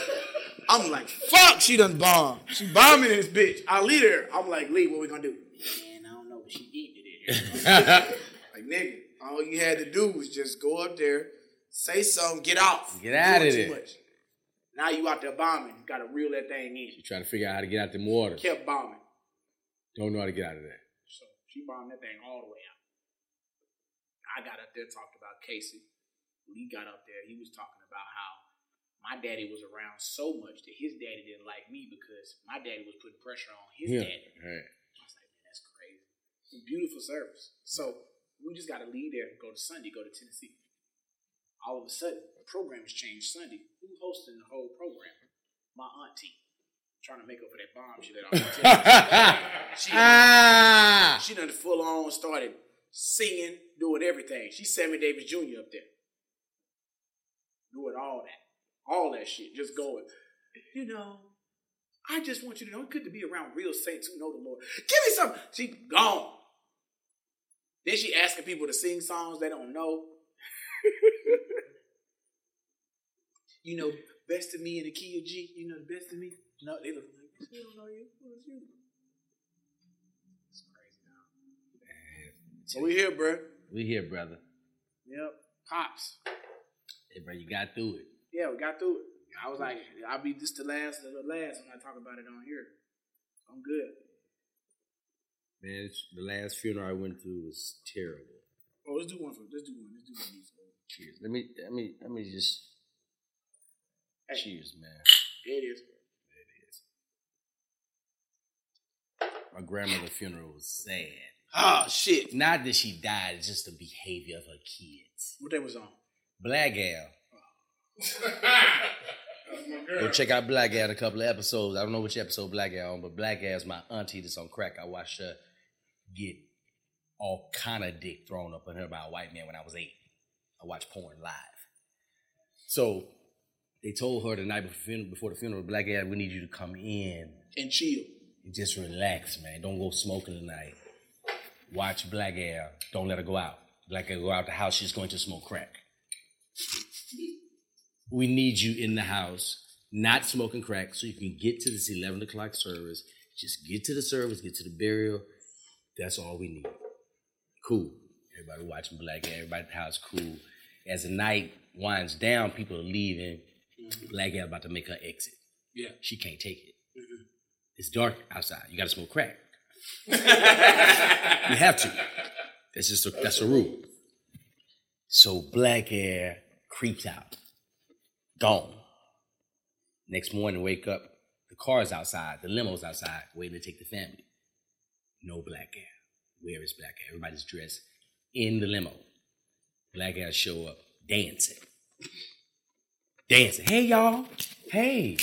I'm like, fuck, she done bomb. She bombing this bitch. I lead her. I'm like, Lee, what we gonna do? Man, I don't know, but she eating it in here. like, nigga, all you had to do was just go up there, say something, get off.
Get
out too
there.
much. Now you out there bombing. You gotta reel that thing in.
You trying to figure out how to get out the water.
Kept bombing.
Don't know how to get out of there.
So she bombed that thing all the way out. I got up there talked about Casey. When Lee got up there. He was talking about how my daddy was around so much that his daddy didn't like me because my daddy was putting pressure on his
Yeah.
daddy.
Right.
I was like, man, that's crazy. Beautiful service. So we just got to leave there and go to Sunday, go to Tennessee. All of a sudden, the program has changed Sunday. Who's hosting the whole program? My auntie. Trying to make up for that bomb she let off. she,
ah!
she done full on started singing, doing everything. She's Sammy Davis Jr. up there. Doing all that. All that shit. Just going. You know, I just want you to know it's good to be around real saints who know the Lord. Give me some. She gone. Then she asking people to sing songs they don't know. you know, best of me in the key of G. You know, the best of me. No, they look like, we don't know you. Who is you? It's crazy now. So we here, bro.
We here, brother.
Yep. Pops.
Hey, bro, you got through it.
Yeah, we got through it. I was like, I'll be this the last of the last when I talk about it on here. I'm good.
Man, it's, the last funeral I went to was terrible.
Oh, let's do one for let's do one. Let's do one.
Cheers. Let me let me let me just
Hey.
cheers, man.
It is. It is.
My grandmother's funeral was sad.
Oh shit.
Not that she died, it's just the behavior of her kids.
What that was on?
Black.
That's.
Go check out Black Gal a couple of episodes. I don't know which episode Black Gal on, but Black Gal's my auntie that's on crack. I watched her get all kind of dick thrown up on her by a white man when I was eight. I watched porn live. So they told her the night before, funeral- before the funeral, Black Gal, we need you to come in
And chill.
and just relax, man. Don't go smoking tonight. Watch Black Gal. Don't let her go out. Black Gal go out the house. She's going to smoke crack. We need you in the house, not smoking crack, so you can get to this 11 o'clock service. Just get to the service, get to the burial. That's all we need. Cool. Everybody watching Black. Everybody at the house, cool. As the night winds down, people are leaving. Mm-hmm. Black Gal about to make her exit.
Yeah.
She can't take it. Mm-hmm. It's dark outside. You got to smoke crack. you have to. That's just a, that's a rule. So black air creeps out, gone. Next morning, wake up. The car's outside. The limo's outside, waiting to take the family. No black air. Where is black air? Everybody's dressed in the limo. Black air show up dancing, dancing. Hey y'all. Hey.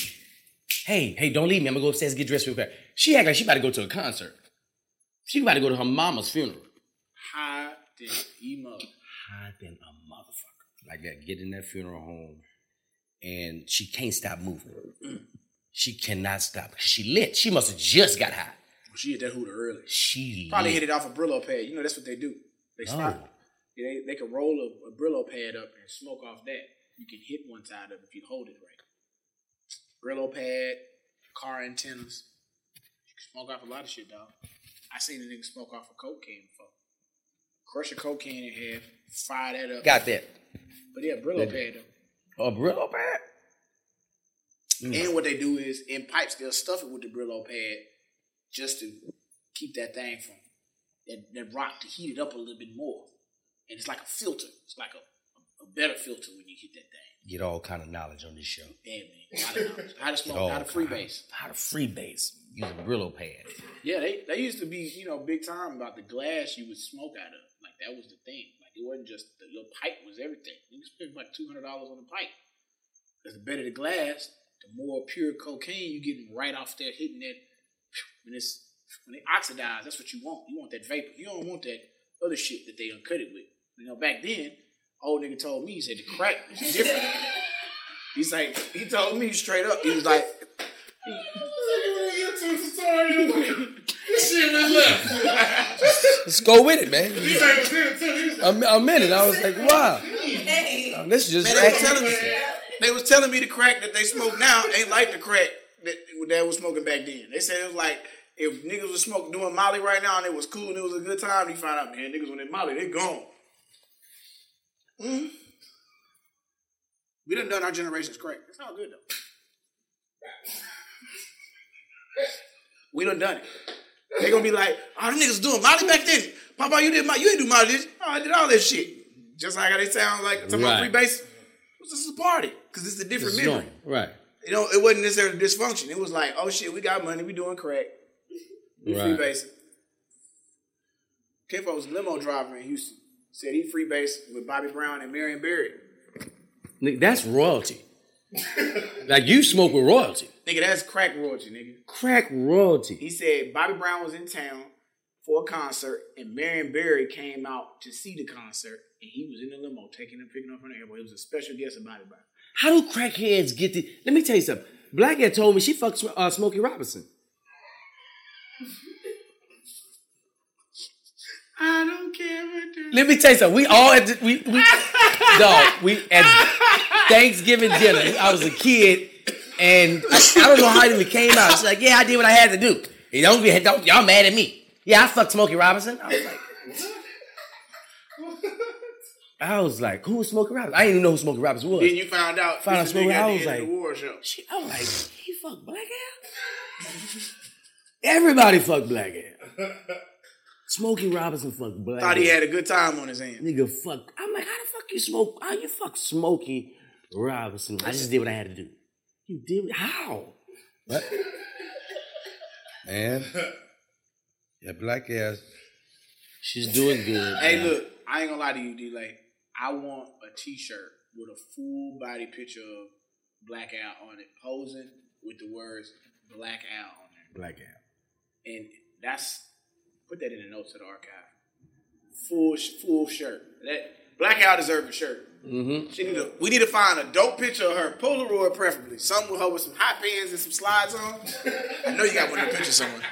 Hey, hey, don't leave me. I'm gonna go upstairs and get dressed real quick. She act like she about to go to a concert. She about to go to her mama's funeral.
High than emo.
High than a motherfucker. Like that, get in that funeral home, and she can't stop moving. She cannot stop. She lit. She must have just got high.
She hit that hooter early.
She
Probably hit it off a Brillo pad. You know that's what they do. They.
Oh.
Yeah, they, they can roll a, a Brillo pad up and smoke off that. You can hit one side of it if you hold it right. Brillo pad, car antennas. You can smoke off a lot of shit, dog. I seen a nigga smoke off a coke can before. Crush a coke can in half, fire that up.
Got that.
But yeah, Brillo pad though.
A Brillo pad?
And mm. what they do is in pipes they'll stuff it with the Brillo pad just to keep that thing from that, that rock to heat it up a little bit more. and it's like a filter. It's like a, a better filter when you hit that thing.
Get all kind of knowledge on this show.
Yeah, man. How to, knowledge. how to smoke, how to freebase.
How to freebase. Use a Brillo pad.
Yeah, they, they used to be, you know, big time about the glass you would smoke out of. Like that was the thing. Like it wasn't just the your pipe was everything. You spend like two hundred dollars on a pipe. Because the better the glass, the more pure cocaine you getting right off there hitting that when it's when they oxidize, that's what you want. You want that vapor. You don't want that other shit that they uncut it with. You know, back then, old nigga told me, he said the crack is different. He's like, he told me straight up, he was like,
This shit was left.
Let's go with it, man.
He like was there too. He
A, a minute. I was like, wow. This is just
Man, they was telling me they was telling me the crack that they smoke now ain't like the crack that was smoking back then. They said it was like if niggas was smoking doing Molly right now and it was cool and it was a good time, you find out, man, niggas when they Molly, they gone. Mhm. We done done our generation's crack. It's all good though. We done done it. They gonna be like, oh, the niggas doing Molly back then. Papa, you did my, you ain't do Molly, did? Oh, I did all this shit. Just like how they sound like talking about
Right.
free base. This is a party because it's a different memory.
Right.
You know, it wasn't necessarily dysfunction. It was like, oh shit, we got money, we doing crack, we free
Right.
basing. Kenfo was a limo driver in Houston. Said he free based with Bobby Brown and Marion Barry.
Nigga, that's royalty. like you smoke with royalty.
Nigga, that's crack royalty, nigga.
Crack royalty.
He said Bobby Brown was in town for a concert, and Marion Barry came out to see the concert, and he was in the limo taking him, picking up from the airport. He was a special guest of Bobby Brown.
How do crackheads get the? Let me tell you something. Blackhead told me she fucked uh, Smokey Robinson.
I don't care what
Let me tell you something. We all at the, we we dog. We at Thanksgiving dinner. I was a kid, and I, I don't know how it even came out. She's like, "Yeah, I did what I had to do." You don't be don't, y'all mad at me? Yeah, I fucked Smokey Robinson. I was like, I was like, who was Smokey Robinson? I didn't even know who Smokey Robinson was.
Then you found out.
Found out
this
Smokey-
nigga
I was
end of
like-
the war.
She, I was like, he fucked Black Hair? Everybody fucked Black Hair. Smokey Robinson fucked Black
Thought he had a good time on his hands.
Nigga, fuck. I'm like, how the fuck you smoke? How you fuck Smokey Robinson? I just did what I had to do. You did how? What?
Man. Yeah, black ass.
She's doing good.
Hey,
man.
look, I ain't gonna lie to you, D. Like, I want a T-shirt with a full body picture of Blackout on it, posing with the words Blackout Al on there,
Black Hair.
and that's put that in the notes of the archive. Full, full shirt. That Black Al deserves a shirt.
Mm-hmm.
She need to, we need to find a dope picture of her, Polaroid preferably, something with her with some hot pants and some slides on. I know you got one of the pictures somewhere.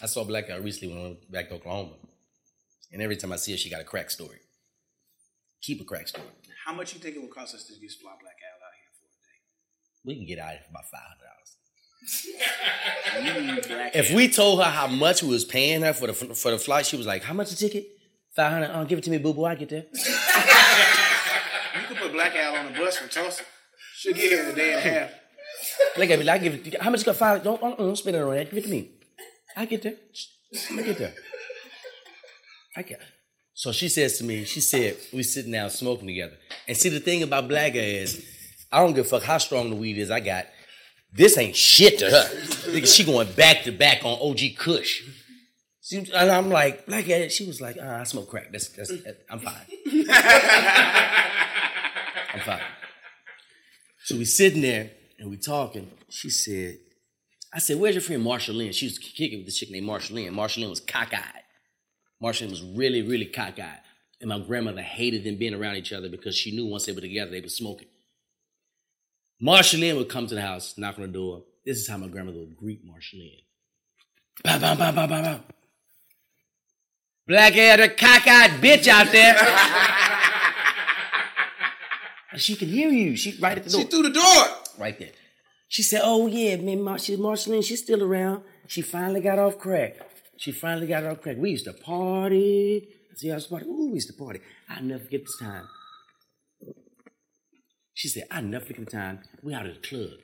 I saw Blackout recently when I went back to Oklahoma. And every time I see her, she got a crack story. Keep a crack story.
How much you think it would cost us to get Fly Black Al out here for a day?
We can get out of here for about five hundred dollars.
a day? You need Black
If we told her how much we was paying her for the for the flight, she was like, "How much a ticket? Five hundred. Uh, give it to me, boo boo. I get there."
You could put Black Al on the bus from Tulsa. She'll get here in a day and a half.
Look at me. I give it. How much you got? Five. Don't don't, don't spend it on that. Give it to me. I get there. I get there. I get. So she says to me, she said, we sitting down smoking together. And see, the thing about Black is, I don't give a fuck how strong the weed is I got. This ain't shit to her. She going back to back on OG Kush. And I'm like, Black Hair, she was like, ah, I smoke crack. That's, that's, that- I'm fine. I'm fine. So we sitting there and we talking. She said, I said, where's your friend Marshall Lynn? She was kicking with this chick named Marshall Lynn. Marshall Lynn was cockeyed. Marshall Lynn was really, really cockeyed. And my grandmother hated them being around each other because she knew once they were together, they were smoking. Marshall Lynn would come to the house, knock on the door. This is how my grandmother would greet Marshall Lynn. Bam, bam, bam, bam, bam, bam. Black haired, cockeyed bitch out there. She can hear you. She right at the door.
She through the door.
right there. She said, "Oh yeah, man, Mar- she's Marceline. She's still around. She finally got off crack. She finally got off crack. We used to party. See, I was party. Ooh, we used to party. I never forget this time. She said, I never forget the time we out at the club,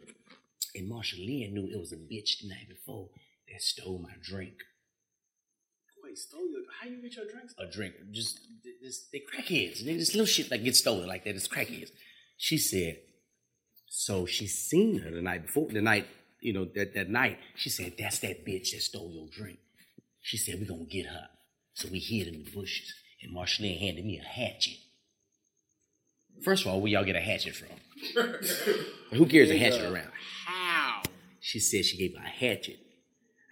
and Marsha Lynn knew it was a bitch the night before that stole my drink.
Wait, stole your. How you get your drinks?
a drink. Just this, they crackheads. They, this little shit that gets stolen like that. It's crackheads. She said, so she seen her the night before, the night, you know, that, that night. She said, that's that bitch that stole your drink. She said, We're gonna get her. So we hid in the bushes. And Marceline handed me a hatchet. First of all, where y'all get a hatchet from? Who carries a hatchet around?
How?
She said she gave her a hatchet.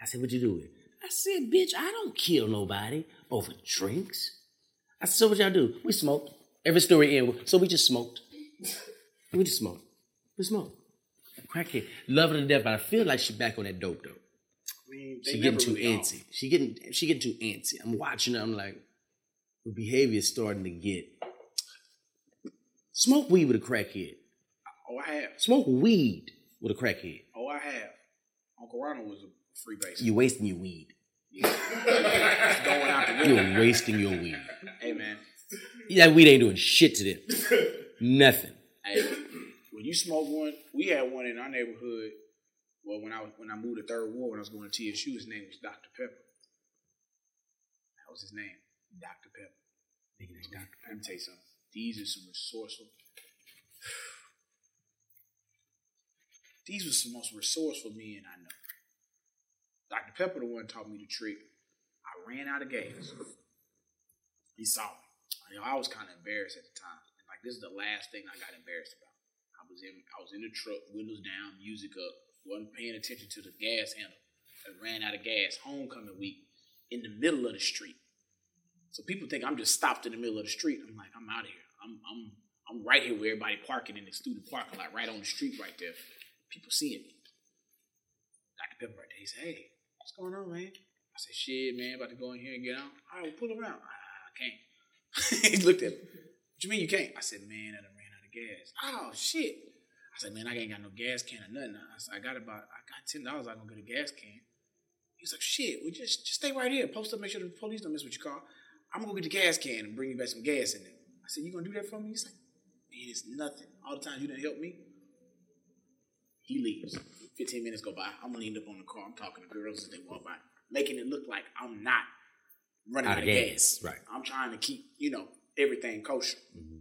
I said, What you do with it? I said, Bitch, I don't kill nobody over drinks. I said, So what y'all do? We smoked. Every story end. So we just smoked. We just smoked. We smoked. Crackhead. Love her to death, but I feel like she back on that dope though.
Mean,
She getting too
really know.
antsy. She getting she getting too antsy. I'm watching her. I'm like, her behavior is starting to get. Smoke weed with a crackhead.
Oh, I have.
Smoke weed with a crackhead.
Oh, I have. Uncle Ronald was a free base.
You're wasting your weed.
Going out the window.
You're wasting your weed.
Hey, man.
That weed ain't doing shit to them. Nothing.
Hey, when you smoke one, we had one in our neighborhood. Well, when I was when I moved to Third Ward, when I was going to TSU, his name was Dr. Pepper. That was his name, Dr. Pepper. Let me tell you something. These are some resourceful. These were some most resourceful men I know. Dr. Pepper, the one taught me the trick. I ran out of gas. He saw me. I was kind of embarrassed at the time. And like this is the last thing I got embarrassed about. I was in I was in the truck, windows down, music up, wasn't paying attention to the gas handle. I ran out of gas, homecoming week, in the middle of the street. So people think I'm just stopped in the middle of the street. I'm like, I'm out of here. I'm I'm I'm right here where everybody parking in the student parking lot, right on the street right there. People seeing me. Dr. Pepper right there. He said, Hey, what's going on, man? I said, shit, man, about to go in here and get out. All right, pull around. "Ah, I can't. he looked at me. What you mean you can't? I said, man, I done ran out of gas. Oh shit. I said, man, I ain't got no gas can or nothing. I said, I got about I got ten dollars, I am gonna get a gas can. He's like, shit, we just just stay right here. Post up, make sure the police don't miss what you call. I'm gonna go get the gas can and bring you back some gas in there. I said, you gonna do that for me? He's like, man, it's nothing. All the times you didn't help me. He leaves. 15 minutes go by. I'm leaned up on the car. I'm talking to girls as they walk by, making it look like I'm not running out, of gas.
Right.
I'm trying to keep, you know, everything kosher. Mm-hmm.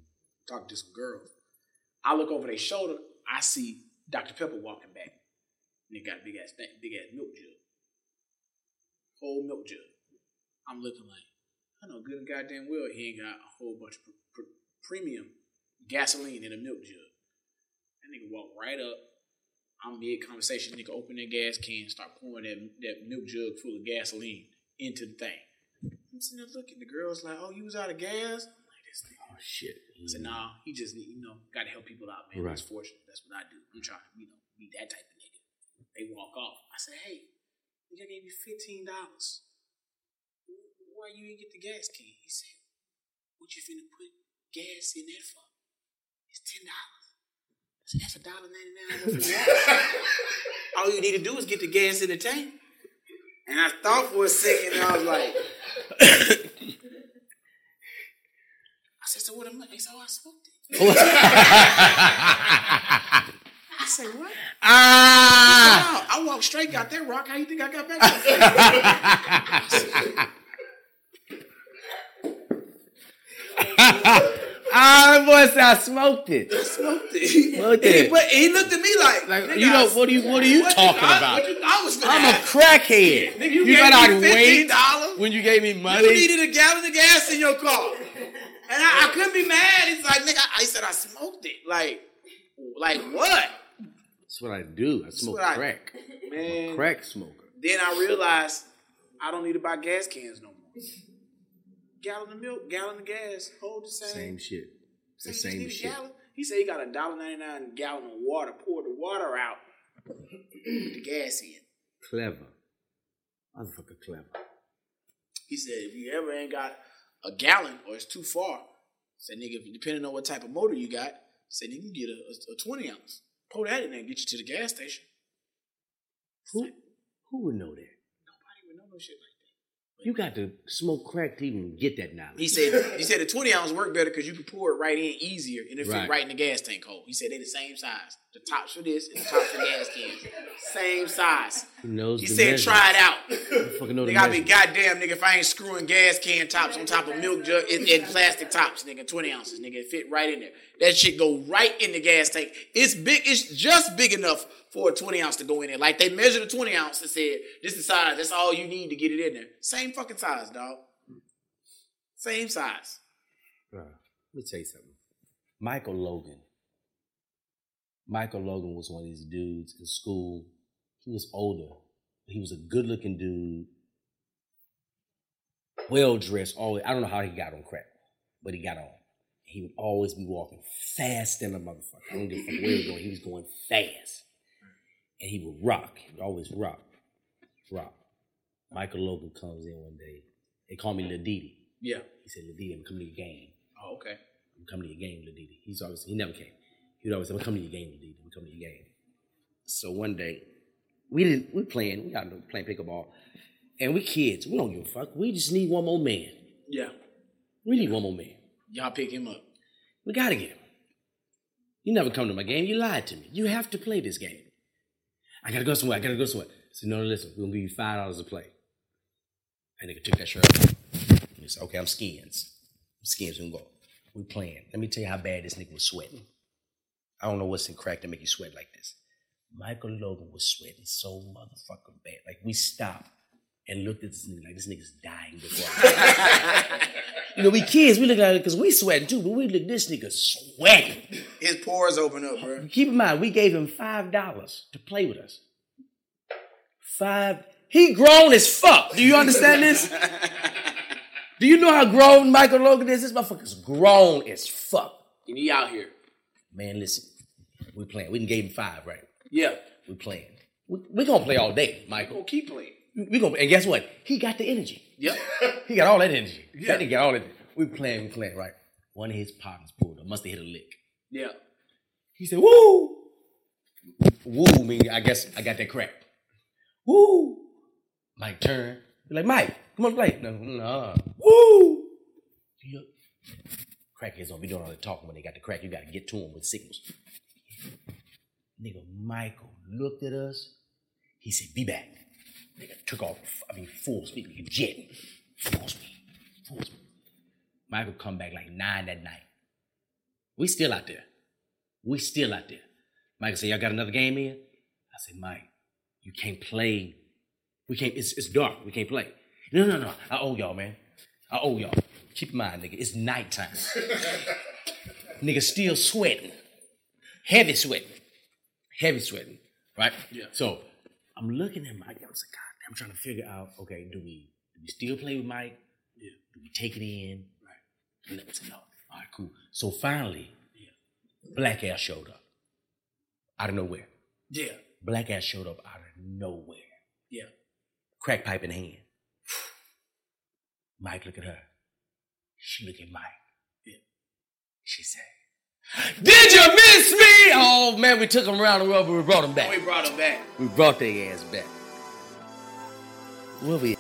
Talking to some girls. I look over their shoulder. I see Dr. Pepper walking back. And he got a big ass, big ass milk jug. Whole milk jug. I'm looking like, I know good and goddamn well he ain't got a whole bunch of pr- pr- premium gasoline in a milk jug. That nigga walk right up. I'm mid conversation. Nigga open that gas can, start pouring that, that milk jug full of gasoline into the thing. I'm sitting there looking. The girl's like, "Oh, you was out of gas." I'm like.
Oh shit.
I said, mm. "Nah, he just you know got to help people out, man.
Right.
That's fortunate. That's what I do. I'm trying to you know be that type of nigga." They walk off. I said, "Hey, I gave you fifteen dollars. Why you didn't get the gas can?" He said, "What you finna put gas in that for? It's ten dollars." I said, "That's a dollar ninety nine. All you need to do is get the gas in the tank." And I thought for a second, and I was like. I said, what am I? He said, oh, I smoked it. I said, what?
ah!
Wow, I walked straight, got that rock. How you think I got back?
Ah, boy said I smoked it.
smoked it.
Smoked
He-
it.
But he looked at me like,
Like, you know, what are you what are you
what
talking
I,
about?
What you, I was
I'm a crackhead.
Nigga, you
you
gave
thought
me
I'd
$15?
when you gave me money.
You needed a gallon of gas in your car. And I, I couldn't be mad. He's like, nigga, I, I said I smoked it. Like, like what?
That's what I do. I smoke
what I-
crack.
Man.
Crack smoker.
Then I realized I don't need to buy gas cans no more. Gallon of milk, gallon of gas, hold the same.
Same shit. It's the same shit.
He said he got a dollar ninety nine gallon of water. Pour the water out, put the gas in.
Clever. Motherfucker clever.
He said if you ever ain't got a gallon or it's too far, said nigga, depending on what type of motor you got, said you can get a, a, a twenty ounce. Pour that in there and get you to the gas station.
Who who would know that?
Nobody would know no shit like.
You got to smoke crack to even get that knowledge.
He said he said the 20 ounce work better because you can pour it right in easier and it fit
Right.
right in the gas tank hole. He said they're the same size. The tops for this and the tops for the gas cans. Same size.
Who knows
He said
measurement?
try it out.
Fucking know
Nigga, I be goddamn nigga if I ain't screwing gas can tops on top of milk jug and, and plastic tops, nigga, 20 ounces, nigga. It fit right in there. That shit go right in the gas tank. It's big, it's just big enough for a 20 ounce to go in there. Like they measured the 20 ounce and said, this is the size, that's all you need to get it in there. Same fucking size, dog. Same size.
Let me tell you something. Michael Logan. Michael Logan was one of these dudes in school. He was older. He was a good looking dude. Well dressed, always. I don't know how he got on crack, but he got on. He would always be walking fast than a motherfucker. I don't give a fuck where he was going. He was going fast. And he would rock. He would always rock. Rock. Michael Logan comes in one day. They call me Lil Didi.
Yeah.
He said, Lil Didi, I'm coming to your game.
Oh, okay.
I'm coming to your game, Lil Didi. He's always he never came. He'd always say, I'm coming to your game, Lil Didi. I'm coming to your game. So one day, we didn't we playing, we got no playing pickleball. And we kids, we don't give a fuck. We just need one more man.
Yeah.
We need one more man.
Y'all pick him up.
We gotta get him. You never come to my game. You lied to me. You have to play this game. I gotta go somewhere. I gotta go somewhere. I said, no, listen, we're gonna give you five dollars to play. And nigga took that shirt off. He said, okay, I'm skins. Skins, we can go. We playing. Let me tell you how bad this nigga was sweating. I don't know what's in crack to make you sweat like this. Michael Logan was sweating so motherfucking bad. Like we stopped and looked at this nigga like this nigga's dying before. you know, we kids, we look at it because we sweating too, but we look this nigga sweating.
His pores open up, bro.
Keep in mind, we gave him five dollars to play with us. Five. He grown as fuck. Do you understand this? Do you know how grown Michael Logan is? This motherfucker's grown as fuck.
And he out here.
Man, listen, we playing. We can gave him five, right?
Yeah.
We playing. We, we gonna play all day,
Gonna
Michael.
Oh, keep playing.
We gonna and guess what? He got the energy.
Yep.
He got all that energy. That nigga got all that. We playing, we playing, right? One of his partners pulled up. Must have hit a lick.
Yeah.
He said, woo. Woo mean I guess I got that crack. Woo. Mike turn. Be like, Mike, come on play. No, no. Uh, woo. He look. Crackheads don't be doing all the talking when they got the crack. You gotta get to them with signals. Nigga, Michael looked at us. He said, be back. Nigga took off, I mean, full speed, nigga, jet. Full speed, full speed. Michael come back like nine that night. We still out there. We still out there. Michael said, Y'all got another game in? I said, Mike, you can't play. We can't, it's, it's dark. We can't play. No, no, no. I owe y'all, man. I owe y'all. Keep in mind, nigga, it's nighttime. nigga still sweating. Heavy sweating. Heavy sweating. Right?
Yeah.
So I'm looking at Mike. I was like, God, I'm trying to figure out, okay, do we do we still play with Mike?
Yeah.
Do we take it in? Right. And I said, no. All right, cool. So finally, Black Ass showed up. Out of nowhere.
Yeah.
Black Ass showed up out of nowhere.
Yeah.
Crack pipe in hand. Mike look at her. She look at Mike.
Yeah.
She said, Did you miss me? Oh man, we took him around the world, but we brought him back.
We brought him back.
We brought their ass back. Where we